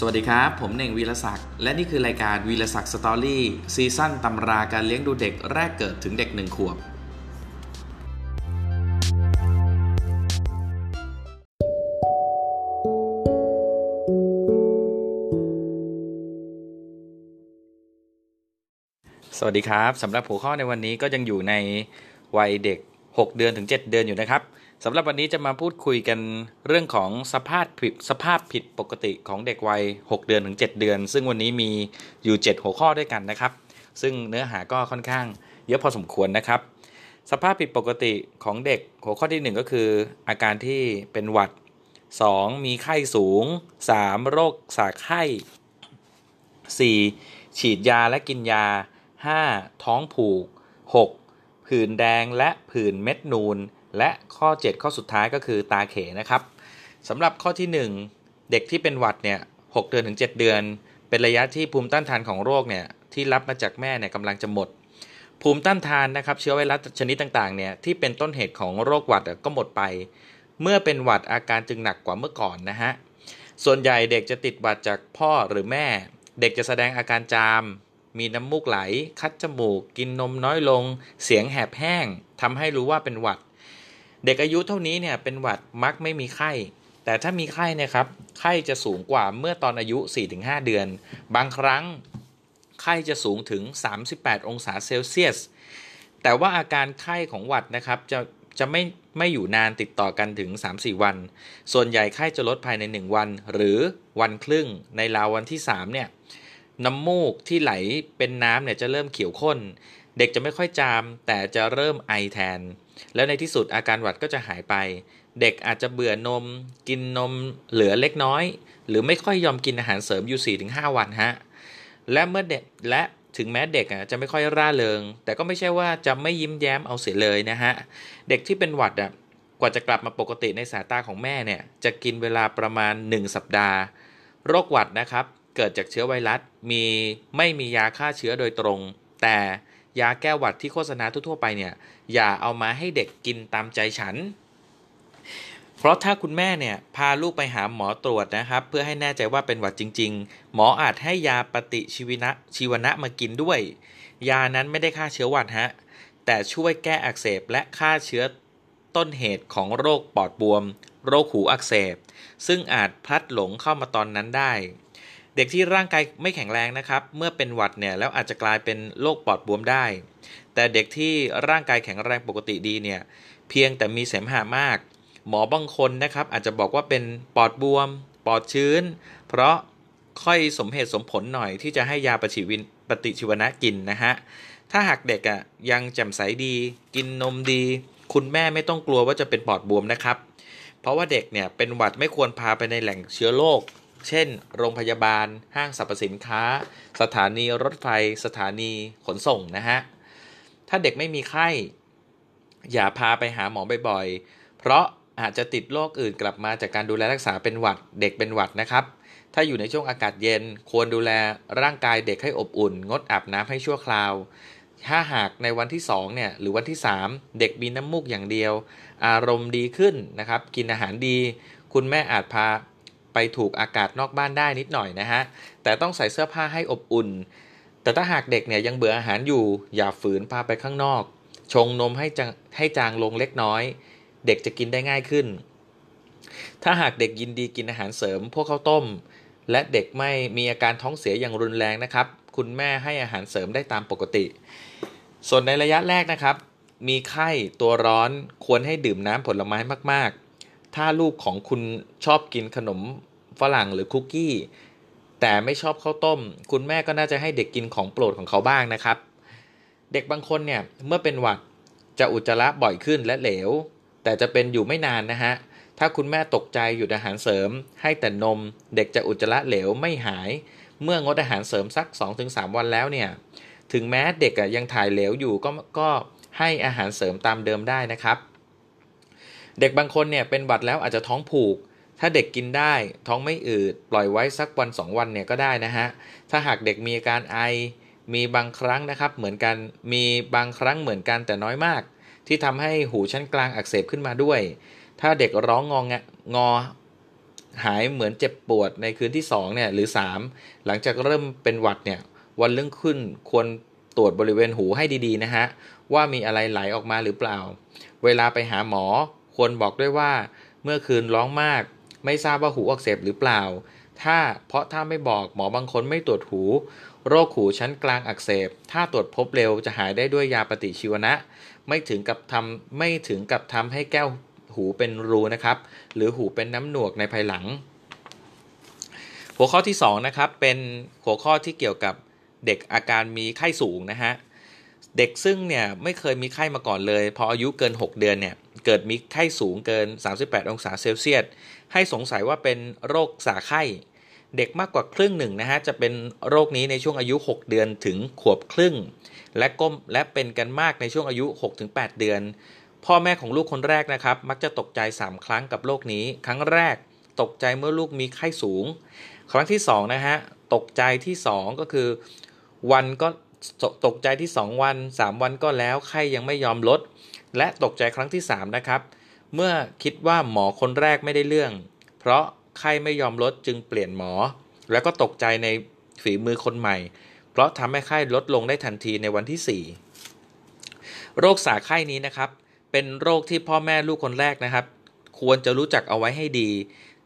สวัสดีครับ ผมเน่งวีรศักดิ์และนี่คือรายการวีรศักดิ์ story season ตำราการเลี้ยงดูเด็กแรกเกิดถึงเด็กหนึ่งขวบ สวัสดีครับสำหรับหัวข้อในวันนี้ก็ยังอยู่ในวัยเด็ก 6 เดือนถึง 7 เดือนอยู่นะครับ สำหรับวันนี้จะมาพูดคุยกันเรื่องของสภาพผิดสภาพผิดปกติของเด็กวัย 6 เดือนถึง 7 เดือน ซึ่งวันนี้มีอยู่ 7 หัวข้อด้วยกันนะครับ ซึ่งเนื้อหาก็ค่อนข้างเยอะพอสมควรนะครับ สภาพผิดปกติของเด็กหัวข้อที่ 1 ก็คือ อาการที่เป็นหวัด 2. มีไข้สูง 3. โรคสาไข้ 4. ฉีดยาและกินยา 5. ท้องผูก 6. ผื่นแดงและผื่นเม็ดนูน และข้อ 7 ข้อสุดท้ายก็คือตาเขนะครับสำหรับข้อที่ 1 เด็กที่เป็นหวัดเนี่ย6เดือนถึง 7 เดือน เป็นระยะที่ภูมิต้านทานของโรคเนี่ยที่รับมาจากแม่เนี่ยกำลังจะหมด ภูมิต้านทานนะครับเชื้อไวรัสชนิดต่างๆเนี่ยที่เป็นต้นเหตุของโรคหวัดก็หมดไป เมื่อเป็นหวัดอาการจึงหนักกว่าเมื่อก่อนนะฮะส่วนใหญ่เด็กจะติดหวัดจากพ่อหรือแม่ เด็กจะแสดงอาการจาม มีน้ำมูกไหล คัดจมูก กินนมน้อยลง เสียงแหบแห้งทำให้รู้ว่าเป็นหวัด เด็กอายุเท่านี้เนี่ยเป็นหวัดมักไม่มีไข้ แต่ถ้ามีไข้นะครับไข้จะสูงกว่าเมื่อตอนอายุ 4-5 เดือน บางครั้งไข้จะสูงถึง 38 องศาเซลเซียส แต่ว่าอาการไข้ของหวัดนะครับจะจะไม่ไม่อยู่นานติดต่อกันถึง 3-4 วัน ส่วนใหญ่ไข้จะลดภายใน 1 วัน หรือวันครึ่ง ในราววันที่ 3 เนี่ย น้ำมูกที่ไหลเป็นน้ำเนี่ยจะเริ่มเขียวข้น เด็กจะไม่ค่อยจาม แต่จะเริ่มไอแทน แล้วในที่สุดอาการหวัดก็จะหายไป เด็กอาจจะเบื่อนม กินนมเหลือเล็กน้อย หรือไม่ค่อยยอมกินอาหารเสริมอยู่4-5 วันฮะและเมื่อเด็กและถึงแม้เด็กอะจะไม่ค่อยร่าเริง แต่ก็ไม่ใช่ว่าจะไม่ยิ้มแย้มเอาเสียเลยนะฮะ เด็กที่เป็นหวัดอะกว่าจะกลับมาปกติในสายตาของแม่เนี่ย จะกินเวลาประมาณ 1 สัปดาห์ โรคหวัดนะครับ เกิดจากเชื้อไวรัสมีไม่มียาฆ่าเชื้อโดยตรง แต่ ยาแก้หวัดที่โฆษณาทั่วๆไปเนี่ยอย่าเอามาให้เด็กกินตามใจฉัน เพราะถ้าคุณแม่เนี่ยพาลูกไปหาหมอตรวจนะครับ เพื่อให้แน่ใจว่าเป็นหวัดจริง ๆ หมออาจให้ยาปฏิชีวนะชีวนะมากินด้วย ยานั้นไม่ได้ฆ่าเชื้อหวัดฮะแต่ช่วยแก้อักเสบและฆ่าเชื้อต้นเหตุของโรคปอดบวม โรคหูอักเสบ ซึ่งอาจพลัดหลงเข้ามาตอนนั้นได้ เด็กที่ร่างกายไม่แข็งแรงนะครับ เมื่อเป็นหวัดเนี่ยแล้วอาจจะกลายเป็นโรคปอดบวมได้ แต่เด็กที่ร่างกายแข็งแรงปกติดีเนี่ยเพียงแต่มีเสมหะมาก หมอบางคนนะครับ อาจจะบอกว่าเป็นปอดบวม ปอดชื้น เพราะค่อยสมเหตุสมผลหน่อยที่จะให้ยาปฏิวินปฏิชีวนะกินนะฮะถ้าหากเด็กอะยังแจ่มใสดี กินนมดี คุณแม่ไม่ต้องกลัวว่าจะเป็นปอดบวมนะครับ เพราะว่าเด็กเนี่ยเป็นหวัดไม่ควรพาไปในแหล่งเชื้อโรค เช่น โรงพยาบาล ห้างสรรพสินค้า สถานีรถไฟ สถานีขนส่งนะฮะ ถ้าเด็กไม่มีไข้ อย่าพาไปหาหมอบ่อยๆ เพราะอาจจะติดโรคอื่นกลับมาจากการดูแลรักษาเป็นหวัด เด็กเป็นหวัดนะครับ ถ้าอยู่ในช่วงอากาศเย็น ควรดูแลร่างกายเด็กให้อบอุ่น งดอาบน้ำให้ชั่วคราว ถ้าหากในวันที่2เนี่ยหรือวันที่ 3 เด็กมีน้ำมูกอย่างเดียว อารมณ์ดีขึ้นนะครับ กินอาหารดี คุณแม่อาจพา ไปถูกอากาศนอกบ้านได้นิดหน่อยนะฮะ แต่ต้องใส่เสื้อผ้าให้อบอุ่น แต่ถ้าหากเด็กเนี่ยยังเบื่ออาหารอยู่ อย่าฝืนพาไปข้างนอก ชงนมให้จางให้จางลงเล็กน้อย เด็กจะกินได้ง่ายขึ้น ถ้าหากเด็กยินดีกินอาหารเสริม พวกข้าวต้ม และเด็กไม่มีอาการท้องเสียอย่างรุนแรงนะครับ คุณแม่ให้อาหารเสริมได้ตามปกติ ส่วนในระยะแรกนะครับ มีไข้ตัวร้อนควรให้ดื่มน้ำผลไม้มาก ๆถ้าลูกของคุณชอบกินขนม ฝรั่งหรือคุกกี้ แต่ไม่ชอบข้าวต้ม คุณแม่ก็น่าจะให้เด็กกินของโปรดของเขาบ้างนะครับ เด็กบางคนเนี่ยเมื่อเป็นหวัดจะอุจจาระบ่อยขึ้นและเหลว แต่จะเป็นอยู่ไม่นานนะฮะถ้าคุณแม่ตกใจหยุดอาหารเสริม ให้แต่นม เด็กจะอุจจาระเหลวไม่หาย เมื่องดอาหารเสริมสัก 2-3 วันแล้วเนี่ยถึงแม้เด็กยังถ่ายเหลวอยู่ก็ก็ให้อาหารเสริมตามเดิมได้นะครับ เด็กบางคนเนี่ยเป็นหวัดแล้วอาจจะท้องผูก ถ้าเด็กกินได้ท้องไม่อืด ปล่อยไว้สักวันสองวันเนี่ยก็ได้นะฮะ ถ้าหากเด็กมีอาการไอ มีบางครั้งนะครับ เหมือนกัน มีบางครั้งเหมือนกันแต่น้อยมาก ที่ทำให้หูชั้นกลางอักเสบขึ้นมาด้วย ถ้าเด็กร้องงองงอ หายเหมือนเจ็บปวดในคืนที่2เนี่ยหรือ 3 หลังจากเริ่มเป็นหวัดเนี่ยวันเรื่องขึ้นควรตรวจบริเวณหูให้ดีๆนะฮะว่ามีอะไรไหลออกมาหรือเปล่า เวลาไปหาหมอควรบอกด้วยว่าเมื่อคืนร้องมาก ไม่ทราบว่าหูอักเสบหรือเปล่า ถ้าเพราะถ้าไม่บอกหมอบางคนไม่ตรวจหู โรคหูชั้นกลางอักเสบ ถ้าตรวจพบเร็วจะหายได้ด้วยยาปฏิชีวนะ ไม่ถึงกับทำไม่ถึงกับทำให้แก้วหูเป็นรูนะครับ หรือหูเป็นน้ำหนวกในภายหลัง หัวข้อที่2นะครับเป็นหัวข้อที่เกี่ยวกับเด็กอาการมีไข้สูงนะฮะเด็กซึ่งเนี่ยไม่เคยมีไข้มาก่อนเลย พออายุเกิน 6 เดือนเนี่ย เกิดมีไข้สูงเกิน 38 องศาเซลเซียส ให้สงสัยว่าเป็นโรคสาไข้ เด็กมากกว่าครึ่งหนึ่งนะฮะ จะเป็นโรคนี้ในช่วงอายุ 6 เดือนถึงขวบครึ่ง และก้มและเป็นกันมากในช่วงอายุ 6-8 เดือน พ่อแม่ของลูกคนแรกนะครับ มักจะตกใจ 3 ครั้งกับโรคนี้ ครั้งแรกตกใจเมื่อลูกมีไข้สูง ครั้งที่2นะฮะ ตกใจที่ 2 ก็คือ วันก็ตกใจที่ 2 วัน 3 วันก็แล้วไข้ยังไม่ยอมลด และตกใจครั้งที่ 3 นะครับ เมื่อคิดว่าหมอคนแรกไม่ได้เรื่อง เพราะไข้ไม่ยอมลดจึงเปลี่ยนหมอ แล้วก็ตกใจในฝีมือคนใหม่ เพราะทำให้ไข้ลดลงได้ทันทีในวันที่ 4 โรคสาไข้นี้นะครับ เป็นโรคที่พ่อแม่ลูกคนแรกนะครับ ควรจะรู้จักเอาไว้ให้ดี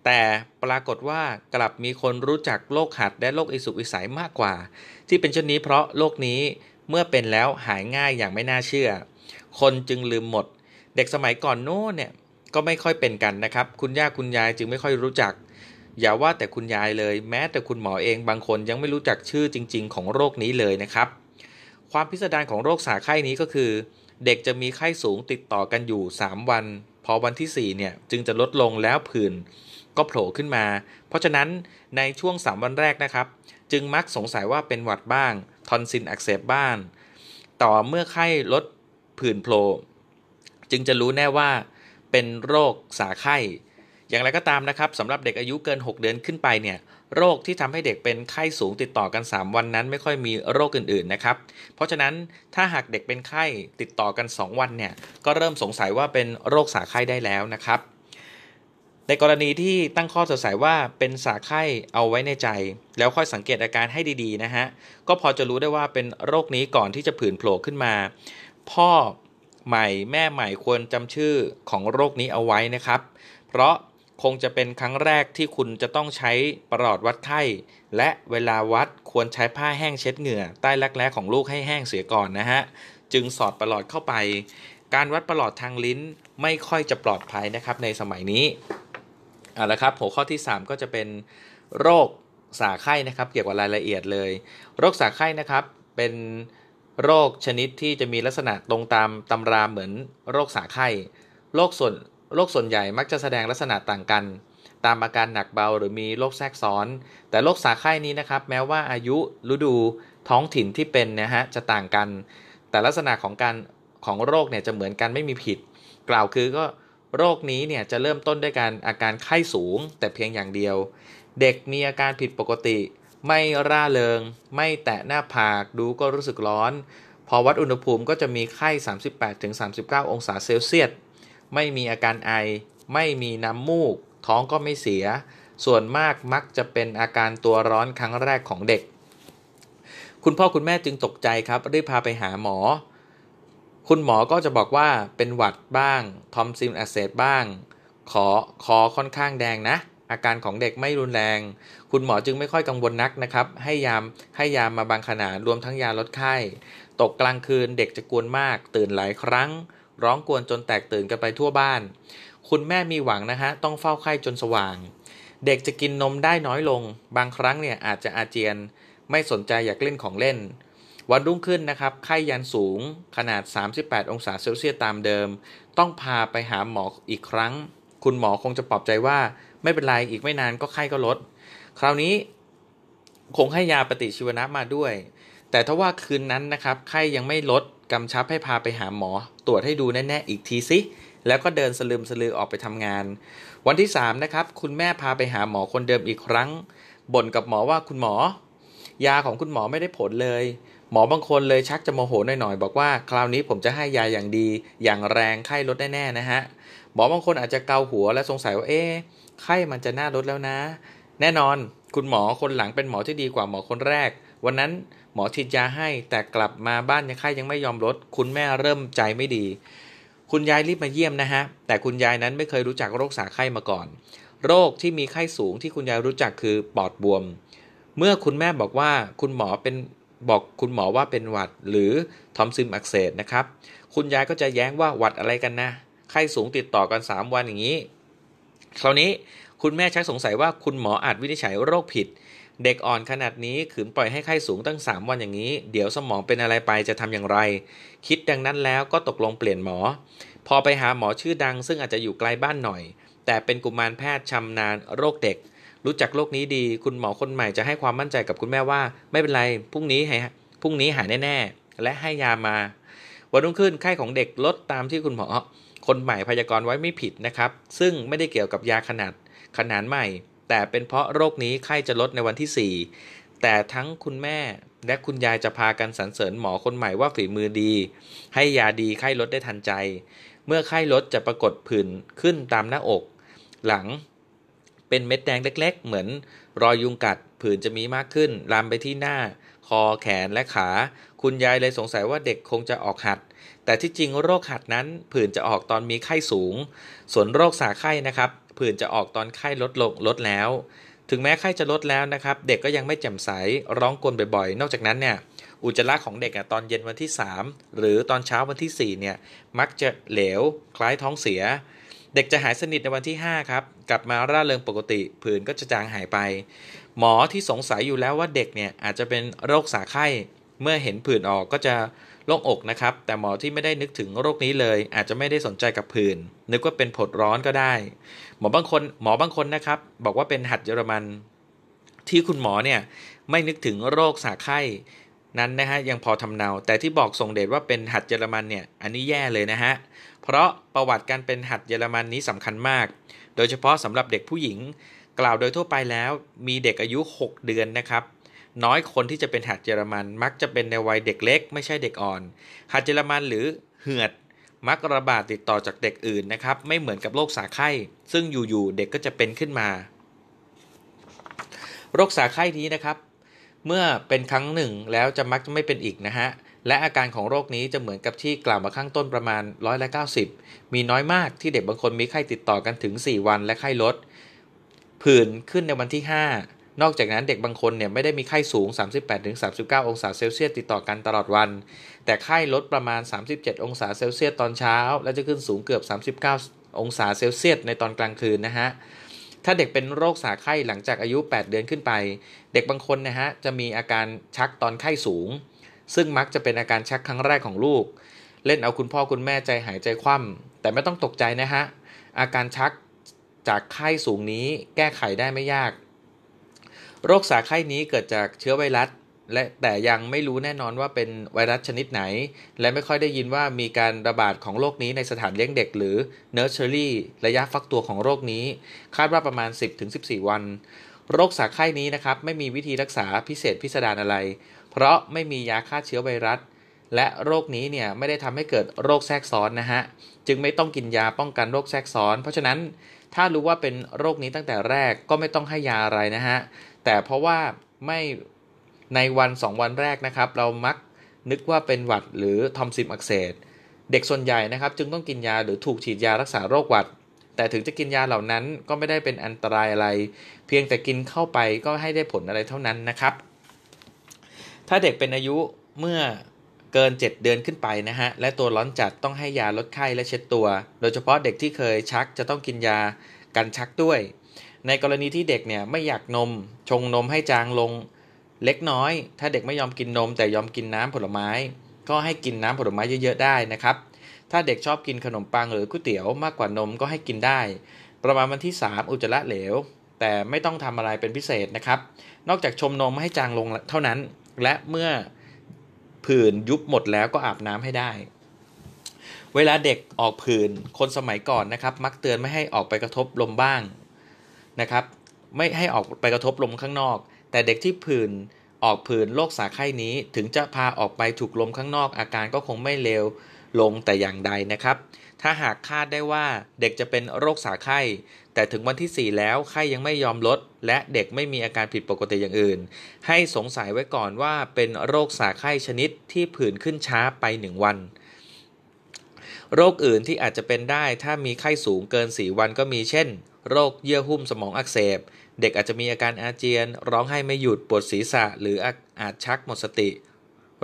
แต่ปรากฏว่ากลับมีคนรู้จักโรคหัดและโรคอิสุกอิสัยมากกว่า ที่เป็นเช่นนี้เพราะโรคนี้เมื่อเป็นแล้วหายง่ายอย่างไม่น่าเชื่อ คนจึงลืมหมด เด็กสมัยก่อนโน้นเนี่ยก็ไม่ค่อยเป็นกันนะครับ คุณย่าคุณยายจึงไม่ค่อยรู้จัก อย่าว่าแต่คุณยายเลย แม้แต่คุณหมอเองบางคนยังไม่รู้จักชื่อจริง ๆ ของโรคนี้เลยนะครับ ความพิสดารของโรคสาไข้นี้ก็คือ เด็กจะมีไข้สูงติดต่อกันอยู่ 3 วัน พอวันที่ 4 เนี่ยจึงจะลดลงแล้วผื่นก็โผล่ขึ้นมา เพราะฉะนั้นในช่วง 3 วันแรกนะครับ จึงมักสงสัยว่าเป็นหวัดบ้าง ทอนซิลอักเสบบ้าง ต่อเมื่อไข้ลด ผื่นโผล่จึงจะรู้แน่ว่าเป็นโรคสาไข้ อย่างไรก็ตามนะครับสำหรับเด็กอายุเกิน 6 เดือนขึ้นไปเนี่ยโรคที่ทำให้เด็กเป็นไข้สูงติดต่อกัน 3 วันนั้นไม่ค่อยมีโรคอื่นๆนะครับ เพราะฉะนั้นถ้าหากเด็กเป็นไข้ติดต่อกัน 2 วันเนี่ยก็เริ่มสงสัยว่าเป็นโรคสาไข้ได้แล้วนะครับ ในกรณีที่ตั้งข้อสงสัยว่าเป็นสาไข้เอาไว้ในใจ แล้วค่อยสังเกตอาการให้ดีๆนะฮะก็พอจะรู้ได้ว่าเป็นโรคนี้ก่อนที่จะผื่นโผล่ขึ้นมา พ่อใหม่แม่ใหม่ควรจำชื่อของโรคนี้เอาไว้นะครับ เพราะคงจะเป็นครั้งแรกที่คุณจะต้องใช้ประหลอดวัดไข้ และเวลาวัดควรใช้ผ้าแห้งเช็ดเหงื่อ ใต้รักแร้ของลูกให้แห้งเสียก่อนนะฮะ จึงสอดประหลอดเข้าไป การวัดประหลอดทางลิ้นไม่ค่อยจะปลอดภัยนะครับในสมัยนี้เอาละครับหัวข้อที่ 3 ก็จะเป็นโรคสาไข้นะครับ เกี่ยวกับรายละเอียดเลย โรคสาไข้นะครับเป็น โรคชนิดที่จะมีลักษณะตรงตามตำราเหมือนโรคสาไข้โรคส่วนโรคส่วนใหญ่มักจะแสดงลักษณะต่างกัน ตามอาการหนักเบาหรือมีโรคแทรกซ้อน แต่โรคสาไข้นี้นะครับ แม้ว่าอายุฤดูท้องถิ่นที่เป็นนะฮะจะต่างกัน แต่ลักษณะของการของโรคเนี่ยจะเหมือนกันไม่มีผิด กล่าวคือก็โรคนี้เนี่ยจะเริ่มต้นด้วยการอาการไข้สูง แต่เพียงอย่างเดียว เด็กมีอาการผิดปกติ ไม่ร่าเริง ไม่แตะหน้าผาก ดูก็รู้สึกร้อน พอวัดอุณหภูมิก็จะมีไข้ 38-39 องศาเซลเซียส ไม่มีอาการไอ ไม่มีน้ำมูก ท้องก็ไม่เสีย ส่วนมากมักจะเป็นอาการตัวร้อนครั้งแรกของเด็ก คุณพ่อคุณแม่จึงตกใจครับ รีบพาไปหาหมอ คุณหมอก็จะบอกว่าเป็นหวัดบ้าง ทอมซินอักเสบบ้าง ขอคอค่อนข้างแดงนะ อาการของเด็กไม่รุนแรง คุณหมอจึงไม่ค่อยกังวลนักนะครับ ให้ยามให้ยามมาบางขนาดรวมทั้งยาลดไข้ ตกกลางคืนเด็กจะกวนมาก ตื่นหลายครั้ง ร้องกวนจนแตกตื่นกันไปทั่วบ้าน คุณแม่มีหวังนะฮะต้องเฝ้าไข้จนสว่าง เด็กจะกินนมได้น้อยลง บางครั้งเนี่ยอาจจะอาเจียน ไม่สนใจอยากเล่นของเล่นวันรุ่งขึ้นนะครับไข้ยันสูงขนาด 38 องศาเซลเซียสตามเดิม ต้องพาไปหาหมออีกครั้ง คุณหมอคงจะปลอบใจว่า ไม่เป็นไรอีกไม่นานก็ไข้ก็ลด คราวนี้คงให้ยาปฏิชีวนะมาด้วย แต่ถ้าว่าคืนนั้นนะครับ ไข้ยังไม่ลดกำชับให้พาไปหาหมอ ตรวจให้ดูแน่ๆอีกทีสิแล้วก็เดินสลืมสลือออกไปทำงาน วันที่ 3 นะครับ คุณแม่พาไปหาหมอคนเดิมอีกครั้งบ่นกับหมอว่าคุณหมอ ยาของคุณหมอไม่ได้ผลเลย หมอบางคนเลยชักจะโมโหหน่อยๆ บอกว่า คราวนี้ผมจะให้ยาอย่างดี อย่างแรงไข้ลดแน่ๆนะฮะ หมอบางคนอาจจะเกาหัวและสงสัยว่าเอ๊ไข้มันจะน่าลดแล้วนะ แน่นอนคุณหมอคนหลังเป็นหมอที่ดีกว่าหมอคนแรก วันนั้นหมอฉีดยาให้แต่กลับมาบ้านยังไข้ยังไม่ยอมลด คุณแม่เริ่มใจไม่ดี คุณยายรีบมาเยี่ยมนะฮะ แต่คุณยายนั้นไม่เคยรู้จักโรคสาไข้มาก่อน โรคที่มีไข้สูงที่คุณยายรู้จักคือปอดบวม เมื่อคุณแม่บอกว่าคุณหมอเป็นบอกคุณหมอว่าเป็นหวัดหรือทอมซิมอักเสบนะครับ คุณยายก็จะแย้งว่าหวัดอะไรกันนะ ไข้สูงติดต่อกัน 3 วันอย่างนี้ คราวนี้คุณแม่ชักสงสัยว่าคุณหมออาจวินิจฉัยโรคผิด เด็กอ่อนขนาดนี้ขืนปล่อยให้ไข้สูงตั้ง 3 วันอย่างนี้ เดี๋ยวสมองเป็นอะไรไปจะทำอย่างไร คิดดังนั้นแล้วก็ตกลงเปลี่ยนหมอ พอไปหาหมอชื่อดัง ซึ่งอาจจะอยู่ไกลบ้านหน่อย แต่เป็นกุมารแพทย์ชำนาญโรคเด็ก รู้จักโรคนี้ดี คุณหมอคนใหม่จะให้ความมั่นใจกับคุณแม่ว่า ไม่เป็นไรพรุ่งนี้หายพรุ่งนี้หายแน่ๆและให้ยามาวันรุ่งขึ้นไข้ของเด็กลดตามที่คุณหมอ คนใหม่พยากรณ์ไว้ไม่ผิดนะครับ ซึ่งไม่ได้เกี่ยวกับยาขนาดขนาดใหม่ แต่เป็นเพราะโรคนี้ไข้จะลดในวันที่ 4 แต่ทั้งคุณแม่และคุณยายจะพากันสรรเสริญหมอคนใหม่ว่าฝีมือดี ให้ยาดีไข้ลดได้ทันใจ เมื่อไข้ลดจะปรากฏผื่นขึ้นตามหน้าอก หลังเป็นเม็ดแดงเล็ก ๆ เหมือนรอยยุงกัดผื่นจะมีมากขึ้นลามไปที่หน้า อแขนและขา คุณยายเลยสงสัยว่าเด็กคงจะออกหัด แต่ที่จริงโรคหัดนั้นผื่นจะออกตอนมีไข้สูง ส่วนโรคสาไข้นะครับ ผื่นจะออกตอนไข้ลดลงลดแล้ว ถึงแม้ไข้จะลดแล้วนะครับ เด็กก็ยังไม่แจ่มใสร้องกลนบ่อยๆ นอกจากนั้นเนี่ยอุจจาระของเด็กตอนเย็นวันที่ 3 หรือตอนเช้าวันที่ 4 เนี่ย มักจะเหลว คล้ายท้องเสีย เด็กจะหายสนิทในวันที่ 5 ครับ กลับมาร่าเริงปกติ ผื่นก็จะจางหายไป หมอที่สงสัยอยู่แล้วว่าเด็กเนี่ยอาจจะเป็นโรคสาไข้ เมื่อเห็นผื่นออกก็จะโล่งอกนะครับ แต่หมอที่ไม่ได้นึกถึงโรคนี้เลย อาจจะไม่ได้สนใจกับผื่น นึกว่าเป็นผดร้อนก็ได้ หมอบางคนหมอบางคนนะครับ บอกว่าเป็นหัดเยอรมัน ที่คุณหมอเนี่ยไม่นึกถึงโรคสาไข้นั้นนะฮะยังพอทำเนา แต่ที่บอกส่งเดชว่าเป็นหัดเยอรมันเนี่ยอันนี้แย่เลยนะฮะเพราะประวัติการเป็นหัดเยอรมันนี้สำคัญมาก โดยเฉพาะสำหรับเด็กผู้หญิง กล่าวโดยทั่วไปแล้วมีเด็กอายุ 6 เดือนนะครับ น้อยคนที่จะเป็นหัดเยอรมันมักจะเป็นในวัยเด็กเล็ก ไม่ใช่เด็กอ่อน หัดเยอรมันหรือเหือดมักระบาดติดต่อจากเด็กอื่นนะครับ ไม่เหมือนกับโรคสาไข้ ซึ่งอยู่ๆเด็กก็จะเป็นขึ้นมา โรคสาไข้นี้นะครับ เมื่อเป็นครั้งหนึ่งแล้วจะมักจะไม่เป็นอีกนะฮะและอาการของโรคนี้จะเหมือนกับที่กล่าวมาข้างต้นประมาณร้อยละ90 มีน้อยมากที่เด็กบางคนมีไข้ติดต่อกันถึง 4 วันและไข้ลด ผื่นขึ้นในวันที่ 5 นอกจากนั้นเด็กบางคนเนี่ยไม่ได้มีไข้สูง 38-39 องศาเซลเซียสติดต่อกันตลอดวัน แต่ไข้ลดประมาณ 37 องศาเซลเซียสตอนเช้า และจะขึ้นสูงเกือบ 39 องศาเซลเซียสในตอนกลางคืนนะฮะถ้าเด็กเป็นโรคสาไข้หลังจากอายุ 8 เดือนขึ้นไป เด็กบางคนนะฮะจะมีอาการชักตอนไข้สูง ซึ่งมักจะเป็นอาการชักครั้งแรกของลูก เล่นเอาคุณพ่อคุณแม่ใจหายใจคว่ำแต่ไม่ต้องตกใจนะฮะอาการชัก จากไข้สูงนี้แก้ไขได้ไม่ยาก โรคสาไข้นี้เกิดจากเชื้อไวรัสและแต่ยังไม่รู้แน่นอนว่าเป็นไวรัสชนิดไหน และไม่ค่อยได้ยินว่ามีการระบาดของโรคนี้ในสถานเลี้ยงเด็กหรือเนอร์เชอรี่ระยะฟักตัวของโรคนี้ คาดว่าประมาณ 10-14 วัน โรคส่าไข้นี้นะครับ ไม่มีวิธีรักษาพิเศษพิสดารอะไร เพราะไม่มียาฆ่าเชื้อไวรัส และโรคนี้เนี่ยไม่ได้ทำให้เกิดโรคแทรกซ้อนนะฮะจึงไม่ต้องกินยาป้องกันโรคแทรกซ้อน เพราะฉะนั้น ถ้ารู้ว่าเป็นโรคนี้ตั้งแต่แรกก็ไม่ต้องให้ยาอะไรนะฮะ แต่เพราะว่าไม่ในวัน 2 วันแรกนะครับ เรามักนึกว่าเป็นหวัดหรือทอมซิมอักเสบเด็กส่วนใหญ่นะครับ จึงต้องกินยาหรือถูกฉีดยารักษาโรคหวัด แต่ถึงจะกินยาเหล่านั้นก็ไม่ได้เป็นอันตรายอะไร เพียงแต่กินเข้าไปก็ให้ได้ผลอะไรเท่านั้นนะครับ ถ้าเด็กเป็นอายุเมื่อ เกิน 7 เดือนขึ้นไปนะฮะ และตัวร้อนจัดต้องให้ยาลดไข้และเช็ดตัว โดยเฉพาะเด็กที่เคยชักจะต้องกินยากันชักด้วย ในกรณีที่เด็กเนี่ยไม่อยากนม ชงนมให้จางลง เล็กน้อย ถ้าเด็กไม่ยอมกินนม แต่ยอมกินน้ำผลไม้ ก็ให้กินน้ำผลไม้เยอะๆได้นะครับ ถ้าเด็กชอบกินขนมปังหรือก๋วยเตี๋ยวมากกว่านมก็ให้กินได้ ประมาณวันที่ 3 อุจจาระเหลว แต่ไม่ต้องทำอะไรเป็นพิเศษนะครับ นอกจากชมนมให้จางลงเท่านั้น และเมื่อ ผื่นยุบหมดแล้วก็อาบน้ำให้ได้ เวลาเด็กออกผื่นคนสมัยก่อนนะครับ มักเตือนไม่ให้ออกไปกระทบลมบ้างนะครับ ไม่ให้ออกไปกระทบลมข้างนอก แต่เด็กที่ผื่นออกผื่นโรคสาไข้นี้ถึงจะพาออกไปถูกลมข้างนอก อาการก็คงไม่เลวลงแต่อย่างใดนะครับ ถ้าหากคาดได้ว่าเด็กจะเป็นโรคสาไข้ แต่ถึงวันที่ 4 แล้วไข้ยังไม่ยอมลด และเด็กไม่มีอาการผิดปกติอย่างอื่น ให้สงสัยไว้ก่อนว่าเป็นโรคสาไข้ชนิดที่ผื่นขึ้นช้าไป 1 วัน โรคอื่นที่อาจจะเป็นได้ถ้ามีไข้สูงเกิน 4 วันก็มีเช่น โรคเยื่อหุ้มสมองอักเสบ เด็กอาจจะมีอาการอาเจียน ร้องไห้ไม่หยุดปวดศีรษะ หรืออาจชักหมดสติ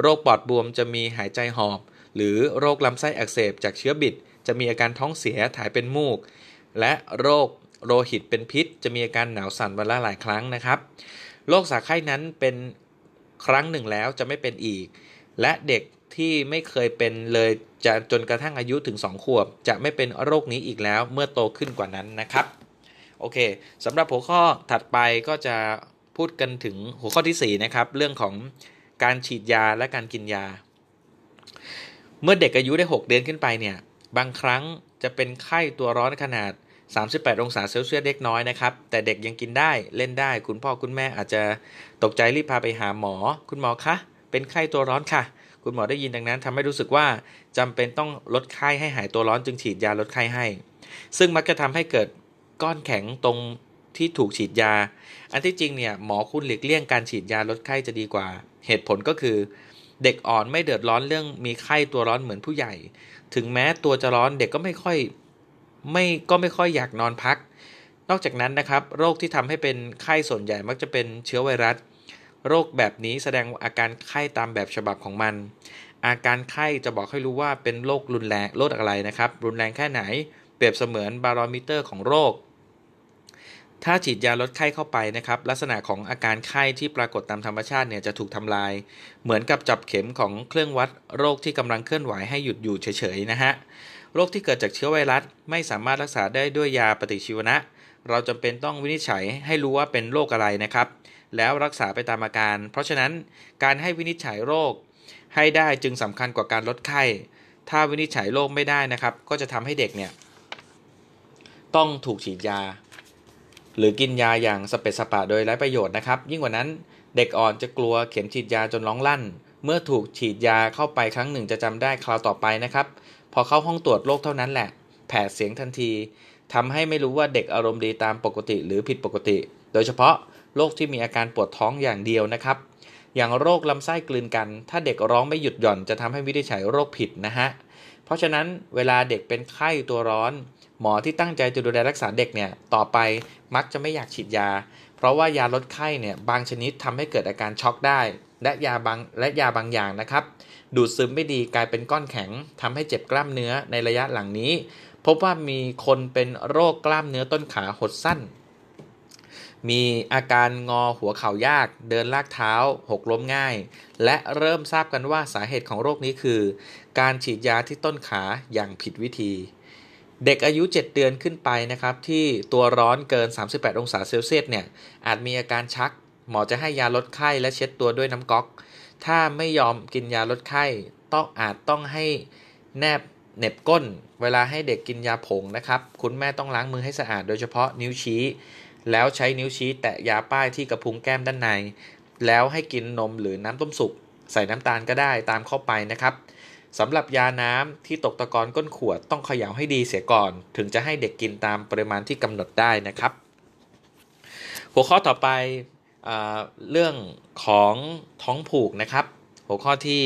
โรคปอดบวมจะมีหายใจหอบ หรือโรคลำไส้อักเสบจากเชื้อบิด จะมีอาการท้องเสียถ่ายเป็นมูก และโรคโรหิตเป็นพิษ จะมีอาการหนาวสั่นวันละหลายครั้งนะครับโรคสาไข้นั้นเป็นครั้งหนึ่งแล้วจะไม่เป็นอีก และเด็กที่ไม่เคยเป็นเลยจะจนกระทั่งอายุถึง 2 ขวบ จะไม่เป็นโรคนี้อีกแล้วเมื่อโตขึ้นกว่านั้นนะครับโอเคสำหรับหัวข้อถัดไปก็จะพูดกันถึงหัวข้อที่ 4 นะครับ เรื่องของการฉีดยาและการกินยา เมื่อเด็กอายุได้ 6 เดือนขึ้นไปเนี่ย บางครั้งจะเป็นไข้ตัวร้อนขนาด 38 องศาเซลเซียสเล็กน้อยนะครับ แต่เด็กยังกินได้เล่นได้ คุณพ่อคุณแม่อาจจะตกใจรีบพาไปหาหมอ คุณหมอคะเป็นไข้ตัวร้อนค่ะ คุณหมอได้ยินดังนั้นทำให้รู้สึกว่าจำเป็นต้องลดไข้ให้หายตัวร้อนจึงฉีดยาลดไข้ให้ ซึ่งมักจะทำให้เกิดก้อนแข็งตรงที่ถูกฉีดยา อันที่จริงเนี่ยหมอคุณหลีกเลี่ยงการฉีดยาลดไข้จะดีกว่า เหตุผลก็คือ เด็กอ่อนไม่เดือดร้อนเรื่องมีไข้ตัวร้อนเหมือนผู้ใหญ่ ถึงแม้ตัวจะร้อนเด็กก็ไม่ค่อยไม่ก็ไม่ค่อยอยากนอนพัก นอกจากนั้นนะครับ โรคที่ทำให้เป็นไข้ส่วนใหญ่มักจะเป็นเชื้อไวรัส โรคแบบนี้แสดงอาการไข้ตามแบบฉบับของมัน อาการไข้จะบอกให้รู้ว่าเป็นโรครุนแรงโรคอะไรนะครับ รุนแรงแค่ไหน เปรียบเสมือนบารอมิเตอร์ของโรค ถ้าฉีดยาลดไข้เข้าไปนะครับลักษณะของอาการไข้ที่ปรากฏตามธรรมชาติเนี่ยจะถูกทำลาย เหมือนกับจับเข็มของเครื่องวัดโรคที่กำลังเคลื่อนไหวให้หยุดอยู่เฉยๆนะฮะโรคที่เกิดจากเชื้อไวรัสไม่สามารถรักษาได้ด้วยยาปฏิชีวนะ เราจำเป็นต้องวินิจฉัยให้รู้ว่าเป็นโรคอะไรนะครับ แล้วรักษาไปตามอาการ เพราะฉะนั้นการให้วินิจฉัยโรค ให้ได้จึงสำคัญกว่าการลดไข้ ถ้าวินิจฉัยโรคไม่ได้นะครับ ก็จะทำให้เด็กเนี่ยต้องถูกฉีดยา หรือกินยาอย่างสเปซสปะโดยไร้ประโยชน์นะครับ ยิ่งกว่านั้นเด็กอ่อนจะกลัวเข็มฉีดยาจนร้องลั่น เมื่อถูกฉีดยาเข้าไปครั้งหนึ่งจะจำได้คราวต่อไปนะครับ พอเข้าห้องตรวจโรคเท่านั้นแหละ แผดเสียงทันทีทำให้ไม่รู้ว่าเด็กอารมณ์ดีตามปกติหรือผิดปกติ โดยเฉพาะโรคที่มีอาการปวดท้องอย่างเดียวนะครับ อย่างโรคลำไส้กลืนกัน ถ้าเด็กร้องไม่หยุดหย่อนจะทำให้วินิจฉัยโรคผิดนะฮะเพราะฉะนั้นเวลาเด็กเป็นไข้ตัวร้อน หมอที่ตั้งใจจะดูแลรักษาเด็กเนี่ยต่อไปมักจะไม่อยากฉีดยา เพราะว่ายาลดไข้เนี่ยบางชนิดทำให้เกิดอาการช็อกได้ และยาบางและยาบางอย่างนะครับ ดูดซึมไม่ดีกลายเป็นก้อนแข็งทำให้เจ็บกล้ามเนื้อในระยะหลังนี้ พบว่ามีคนเป็นโรคกล้ามเนื้อต้นขาหดสั้น มีอาการงอหัวเข่ายาก เดินลากเท้า หกล้มง่าย และเริ่มทราบกันว่าสาเหตุของโรคนี้คือ การฉีดยาที่ต้นขาอย่างผิดวิธี เด็กอายุ 7 เดือนขึ้นไปนะครับ ที่ตัวร้อนเกิน 38 องศาเซลเซียสเนี่ยอาจมีอาการชัก หมอจะให้ยาลดไข้และเช็ดตัวด้วยน้ำก๊อก ถ้าไม่ยอมกินยาลดไข้ ต้องอาจต้องให้แนบเน็บก้น เวลาให้เด็กกินยาผงนะครับ คุณแม่ต้องล้างมือให้สะอาดโดยเฉพาะนิ้วชี้ แล้วใช้นิ้วชี้แตะยาป้ายที่กระพุ้งแก้มด้านใน แล้วให้กินนมหรือน้ำต้มสุกใส่น้ำตาลก็ได้ตามเข้าไปนะครับ สำหรับยาน้ำที่ตกตะกอนก้นขวดต้องเขย่าให้ดีเสียก่อน ถึงจะให้เด็กกินตามปริมาณที่กำหนดได้นะครับ หัวข้อต่อไปเอเรื่องของท้องผูกนะครับ หัวข้อที่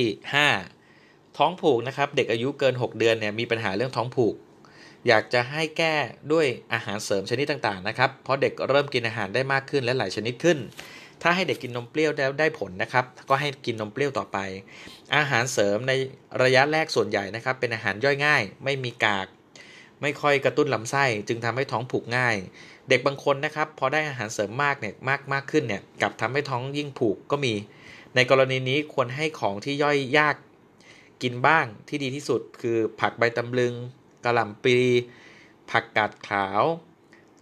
5 ท้องผูกนะครับ เด็กอายุเกิน 6 เดือนเนี่ยมีปัญหาเรื่องท้องผูก อยากจะให้แก้ด้วยอาหารเสริมชนิดต่างๆนะครับ เพราะเด็กเริ่มกินอาหารได้มากขึ้นและหลายชนิดขึ้น ถ้าให้เด็กกินนมเปรี้ยวแล้วได้ผลนะครับ ก็ให้กินนมเปรี้ยวต่อไป อาหารเสริมในระยะแรกส่วนใหญ่นะครับ เป็นอาหารย่อยง่าย ไม่มีกาก ไม่ค่อยกระตุ้นลำไส้ จึงทำให้ท้องผูกง่าย เด็กบางคนนะครับพอได้อาหารเสริมมากเนี่ยมากมากขึ้นเนี่ยกลับทำให้ท้องยิ่งผูกก็มี ในกรณีนี้ควรให้ของที่ย่อยยากกินบ้างที่ดีที่สุดคือผักใบตำลึงกระหล่ำปลีผักกาดขาว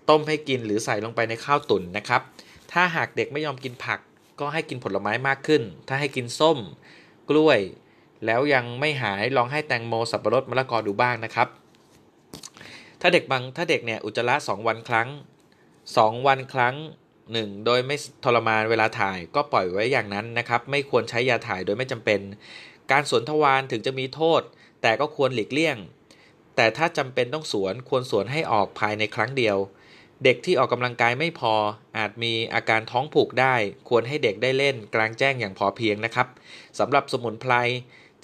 ต้มให้กินหรือใส่ลงไปในข้าวตุ๋นนะครับ ถ้าหากเด็กไม่ยอมกินผัก ก็ให้กินผลไม้มากขึ้น ถ้าให้กินส้ม กล้วย แล้วยังไม่หายลองให้แตงโมสับปะรดมะละกอดูบ้างนะครับ ถ้าเด็กบางถ้าเด็กเนี่ยอุจจาระ2วันครั้ง 2 วันครั้ง 1. โดยไม่ทรมานเวลาถ่ายก็ปล่อยไว้อย่างนั้นนะครับ ไม่ควรใช้ยาถ่ายโดยไม่จำเป็น การสวนทวารถึงจะมีโทษ แต่ก็ควรหลีกเลี่ยง แต่ถ้าจำเป็นต้องสวนควรสวนให้ออกภายในครั้งเดียว เด็กที่ออกกำลังกายไม่พอ อาจมีอาการท้องผูกได้ ควรให้เด็กได้เล่นกลางแจ้งอย่างพอเพียงนะครับสำหรับสมุนไพร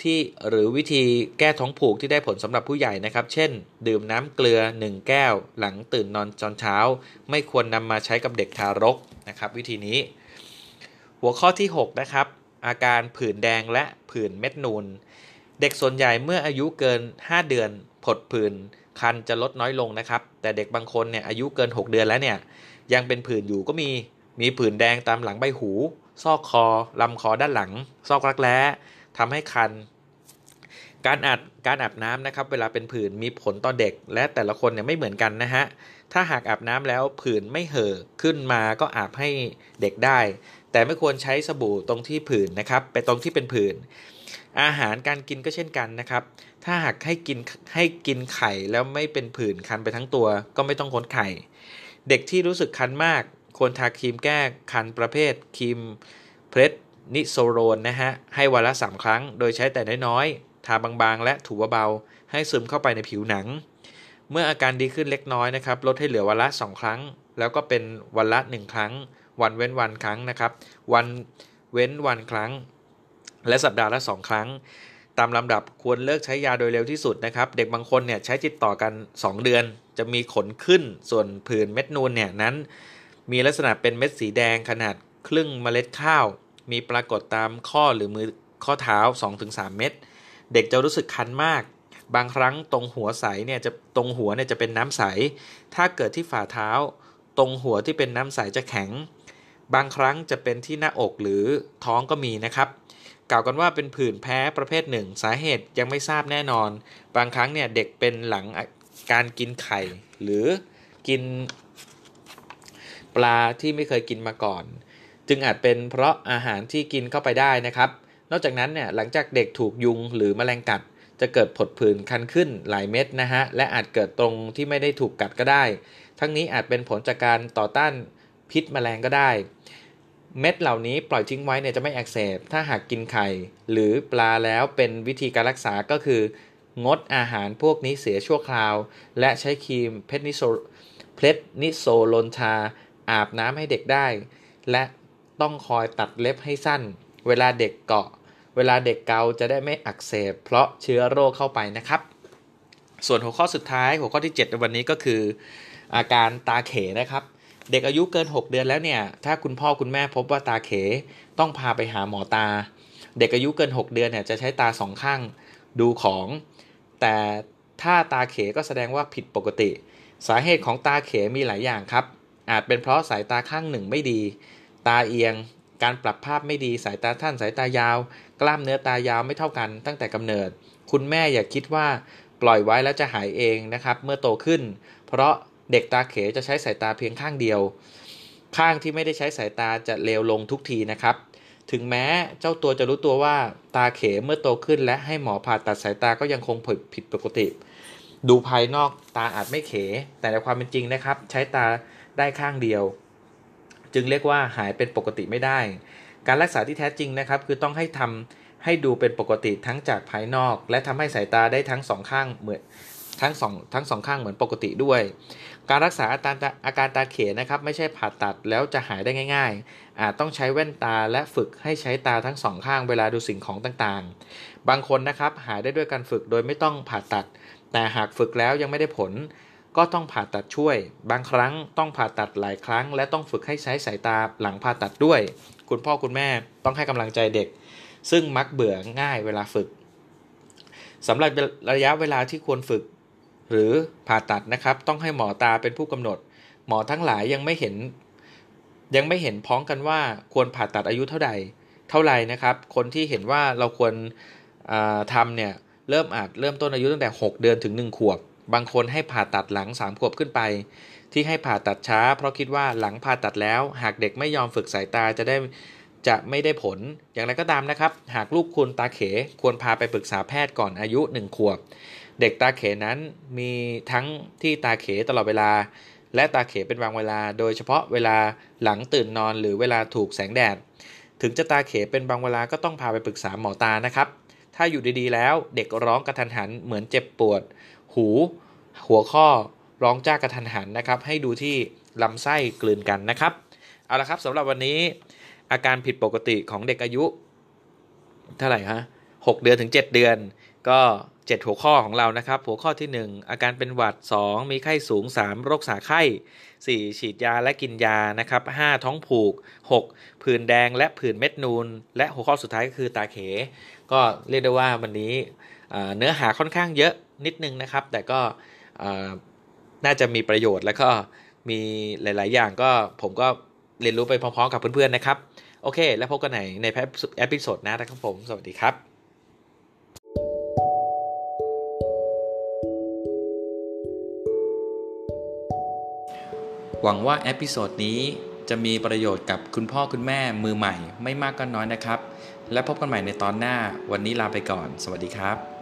ที่หรือวิธีแก้ท้องผูกที่ได้ผลสำหรับผู้ใหญ่นะครับ เช่น ดื่มน้ำเกลือ 1 แก้ว หลังตื่นนอนตอนเช้า ไม่ควรนำมาใช้กับเด็กทารกนะครับ วิธีนี้ หัวข้อที่ 6 นะครับ อาการผื่นแดงและผื่นเม็ดนูน เด็กส่วนใหญ่เมื่ออายุเกิน 5 เดือนผดผื่น คันจะลดน้อยลงนะครับ แต่เด็กบางคนเนี่ยอายุเกิน 6 เดือนแล้วเนี่ยยังเป็นผื่นอยู่ก็มีมีผื่นแดงตามหลังใบหู ซอกคอลำคอด้านหลัง ซอกรักแร้ทำให้คัน การอาบการอาบน้ำนะครับเวลาเป็นผื่นมีผลต่อเด็ก และแต่ละคนเนี่ยไม่เหมือนกันนะฮะถ้าหากอาบน้ำแล้วผื่นไม่เห่อขึ้นมาก็อาบให้เด็กได้ แต่ไม่ควรใช้สบู่ตรงที่ผื่นนะครับไปตรงที่เป็นผื่นอาหารการกินก็เช่นกันนะครับ ถ้าหากให้กินให้กินไข่แล้วไม่เป็นผื่นคันไปทั้งตัว ก็ไม่ต้องค้นไข่ เด็กที่รู้สึกคันมาก ควรทาครีมแก้คันประเภทครีมเพรสนิโซโรนนะฮะ ให้วันละ 3 ครั้ง โดยใช้แต่น้อยๆ ทาบางๆ และถูเบาๆ ให้ซึมเข้าไปในผิวหนัง เมื่ออาการดีขึ้นเล็กน้อยนะครับ ลดให้เหลือวันละ 2 ครั้ง แล้วก็เป็นวันละ 1 ครั้ง วันเว้นวันครั้งนะครับ วันเว้นวันครั้ง และสัปดาห์ละ 2 ครั้ง ตามลำดับควรเลิกใช้ยาโดยเร็วที่สุดนะครับ เด็กบางคนเนี่ยใช้ติดต่อกัน 2 เดือน จะมีขนขึ้นส่วนผื่นเม็ดนูนเนี่ยนั้น มีลักษณะเป็นเม็ดสีแดงขนาดครึ่งเมล็ดข้าว มีปรากฏตามข้อหรือมือข้อเท้า 2-3 เม็ดเด็กจะรู้สึกคันมาก บางครั้งตรงหัวใสเนี่ยจะตรงหัวเนี่ยจะเป็นน้ำใส ถ้าเกิดที่ฝ่าเท้า ตรงหัวที่เป็นน้ำใสจะแข็ง บางครั้งจะเป็นที่หน้าอกหรือท้องก็มีนะครับ กล่าวกันว่าเป็นผื่นแพ้ประเภทหนึ่ง สาเหตุยังไม่ทราบแน่นอน บางครั้งเนี่ยเด็กเป็นหลังการกินไข่ หรือกินปลาที่ไม่เคยกินมาก่อน จึงอาจเป็นเพราะอาหารที่กินเข้าไปได้นะครับ นอกจากนั้นเนี่ยหลังจากเด็กถูกยุงหรือแมลงกัด จะเกิดผดผื่นคันขึ้นหลายเม็ดนะฮะและอาจเกิดตรงที่ไม่ได้ถูกกัดก็ได้ ทั้งนี้อาจเป็นผลจากการต่อต้านพิษแมลงก็ได้ เม็ดเหล่านี้ปล่อยทิ้งไว้เนี่ยจะไม่อักเสบ ถ้าหากกินไข่ หรือปลาแล้วเป็นวิธีการรักษาก็คือ งดอาหารพวกนี้เสียชั่วคราว และใช้ครีม predniso prednisolone ทา อาบน้ำให้เด็กได้ และต้องคอยตัดเล็บให้สั้น เวลาเด็กเกาะ เวลาเด็กเกาจะได้ไม่อักเสบ เพราะเชื้อโรคเข้าไปนะครับ ส่วนหัวข้อสุดท้ายหัวข้อที่ 7 ในวันนี้ก็คือ อาการตาเขนะครับ เด็กอายุเกิน 6 เดือนแล้วเนี่ย ถ้าคุณพ่อคุณแม่พบว่าตาเข ต้องพาไปหาหมอตา เด็กอายุเกิน 6 เดือนเนี่ยจะใช้ตาสองข้างดูของ แต่ถ้าตาเขก็แสดงว่าผิดปกติ สาเหตุของตาเขมีหลายอย่างครับ อาจเป็นเพราะสายตาข้างหนึ่งไม่ดี ตาเอียง การปรับภาพไม่ดี สายตาท่านสายตายาว กล้ามเนื้อตายาวไม่เท่ากันตั้งแต่กำเนิด คุณแม่อย่าคิดว่าปล่อยไว้แล้วจะหายเองนะครับ เมื่อโตขึ้น เพราะ เด็กตาเขจะใช้สายตาเพียงข้างเดียว ข้างที่ไม่ได้ใช้สายตาจะเลวลงทุกทีนะครับ ถึงแม้เจ้าตัวจะรู้ตัวว่าตาเขเมื่อโตขึ้นและให้หมอผ่าตัดสายตาก็ยังคงผิดปกติ ดูภายนอกตาอาจไม่เข แต่ในความเป็นจริงนะครับ ใช้ตาได้ข้างเดียว จึงเรียกว่าหายเป็นปกติไม่ได้ การรักษาที่แท้จริงนะครับ คือต้องให้ทำให้ดูเป็นปกติทั้งจากภายนอก และทำให้สายตาได้ทั้งสองข้างเหมือน ทั้งสองทั้งสองข้างเหมือนปกติด้วย การรักษาอาการอาการตาเขนะครับ ไม่ใช่ผ่าตัดแล้วจะหายได้ง่าย ๆ อาจต้องใช้แว่นตาและฝึกให้ใช้ตาทั้งสองข้างเวลาดูสิ่งของต่างๆ บางคนนะครับหายได้ด้วยการฝึกโดยไม่ต้องผ่าตัด แต่หากฝึกแล้วยังไม่ได้ผล ก็ต้องผ่าตัดช่วย บางครั้งต้องผ่าตัดหลายครั้ง และต้องฝึกให้ใช้สายตาหลังผ่าตัดด้วย คุณพ่อคุณแม่ต้องให้กำลังใจเด็ก ซึ่งมักเบื่อง่ายเวลาฝึกสำหรับระยะเวลาที่ควรฝึก หรือผ่าตัดนะครับ ต้องให้หมอตาเป็นผู้กำหนด หมอทั้งหลายยังไม่เห็น ยังไม่เห็นพ้องกันว่าควรผ่าตัดอายุเท่าใดเท่าไหร่นะครับ คนที่เห็นว่าเราควรทำเนี่ยเริ่มอาจเริ่มต้นอายุตั้งแต่ 6 เดือนถึง 1 ขวบ บางคนให้ผ่าตัดหลัง 3 ขวบขึ้นไป ที่ให้ผ่าตัดช้า เพราะคิดว่าหลังผ่าตัดแล้ว หากเด็กไม่ยอมฝึกสายตาจะได้จะไม่ได้ผล อย่างไรก็ตามนะครับ หากลูกคุณตาเข ควรพาไปปรึกษาแพทย์ก่อนอายุ 1 ขวบ เด็กตาเขนั้นมีทั้งที่ตาเขตลอดเวลา และตาเขเป็นบางเวลา โดยเฉพาะเวลาหลังตื่นนอนหรือเวลาถูกแสงแดด ถึงจะตาเขเป็นบางเวลาก็ต้องพาไปปรึกษาหมอตานะครับ ถ้าอยู่ดีๆแล้วเด็กร้องกระทันหันเหมือนเจ็บปวด หู หัวข้อร้องจ้ากระทันหันนะครับ ให้ดูที่ลำไส้กลืนกันนะครับ เอาละครับสำหรับวันนี้อาการผิดปกติของเด็กอายุ เท่าไหร่ฮะหกเดือนถึง 7 เดือน ก็ 7 หัวข้อของเรานะครับ หัวข้อที่ 1 อาการเป็นหวัด 2 มีไข้สูง 3 โรคสาไข้ 4 ฉีดยาและกินยานะครับ 5 ท้องผูก 6 ผื่นแดงและผื่นเม็ดนูน และหัวข้อสุดท้ายก็คือตาเข ก็เรียกได้ว่าวันนี้เนื้อหาค่อนข้างเยอะนิดนึงนะครับ แต่ก็น่าจะมีประโยชน์แล้วก็มีหลาย ๆ อย่างก็ผมก็เรียนรู้ไปพร้อม ๆ กับเพื่อน ๆ นะครับ โอเค แล้วพบกันใหม่ใน episode หน้านะครับผม สวัสดีครับ หวังว่า episode นี้จะมีประโยชน์กับคุณพ่อคุณแม่มือใหม่ไม่มากก็น้อยนะครับ และพบกันใหม่ในตอนหน้าวันนี้ลาไปก่อน สวัสดีครับ